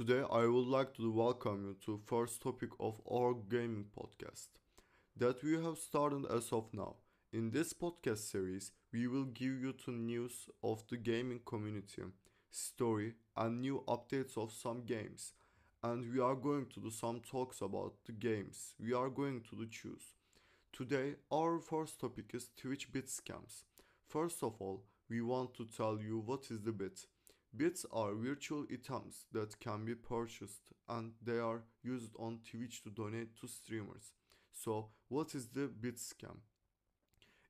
I would like to welcome you to first topic of our gaming podcast that we have started as of now. In this podcast series, we will give you the news of the gaming community, story and new updates of some games. And we are going to do some talks about the games we are going to choose. Today, our first topic is Twitch bit scams. First of all, we want to tell you what is the bit. Bits are virtual items that can be purchased and they are used on Twitch to donate to streamers. So, what is the bit scam?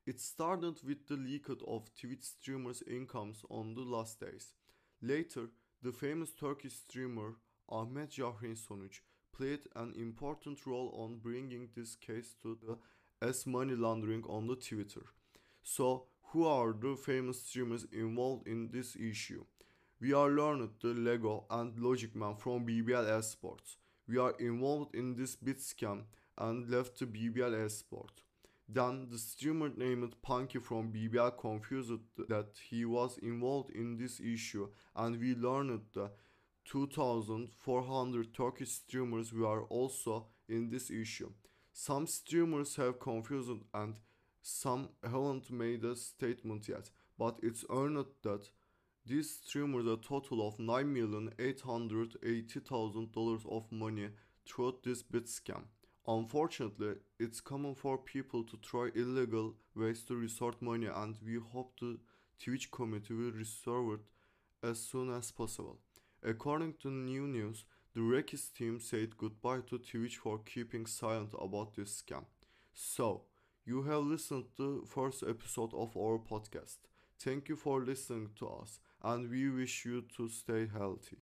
It started with the leak of Twitch streamers' incomes on the last days. Later, the famous Turkish streamer Ahmet Jahrein Sonuç played an important role on bringing this case to the as money laundering on the Twitter. So, who are the famous streamers involved in this issue? We are learned the Lego and Logic Man from BBL Esports. We are involved in this bit scam and left the BBL Esport. Then the streamer named Punky from BBL confused that he was involved in this issue and we learned that 2400 Turkish streamers were also in this issue. Some streamers have confused and some haven't made a statement yet, but it's earned that these streamers a total of $9,880,000 of money throughout this bit scam. Unfortunately, it's common for people to try illegal ways to resort money and we hope the Twitch community will restore it as soon as possible. According to new news, the Rekis team said goodbye to Twitch for keeping silent about this scam. So, you have listened to the first episode of our podcast. Thank you for listening to us and we wish you to stay healthy.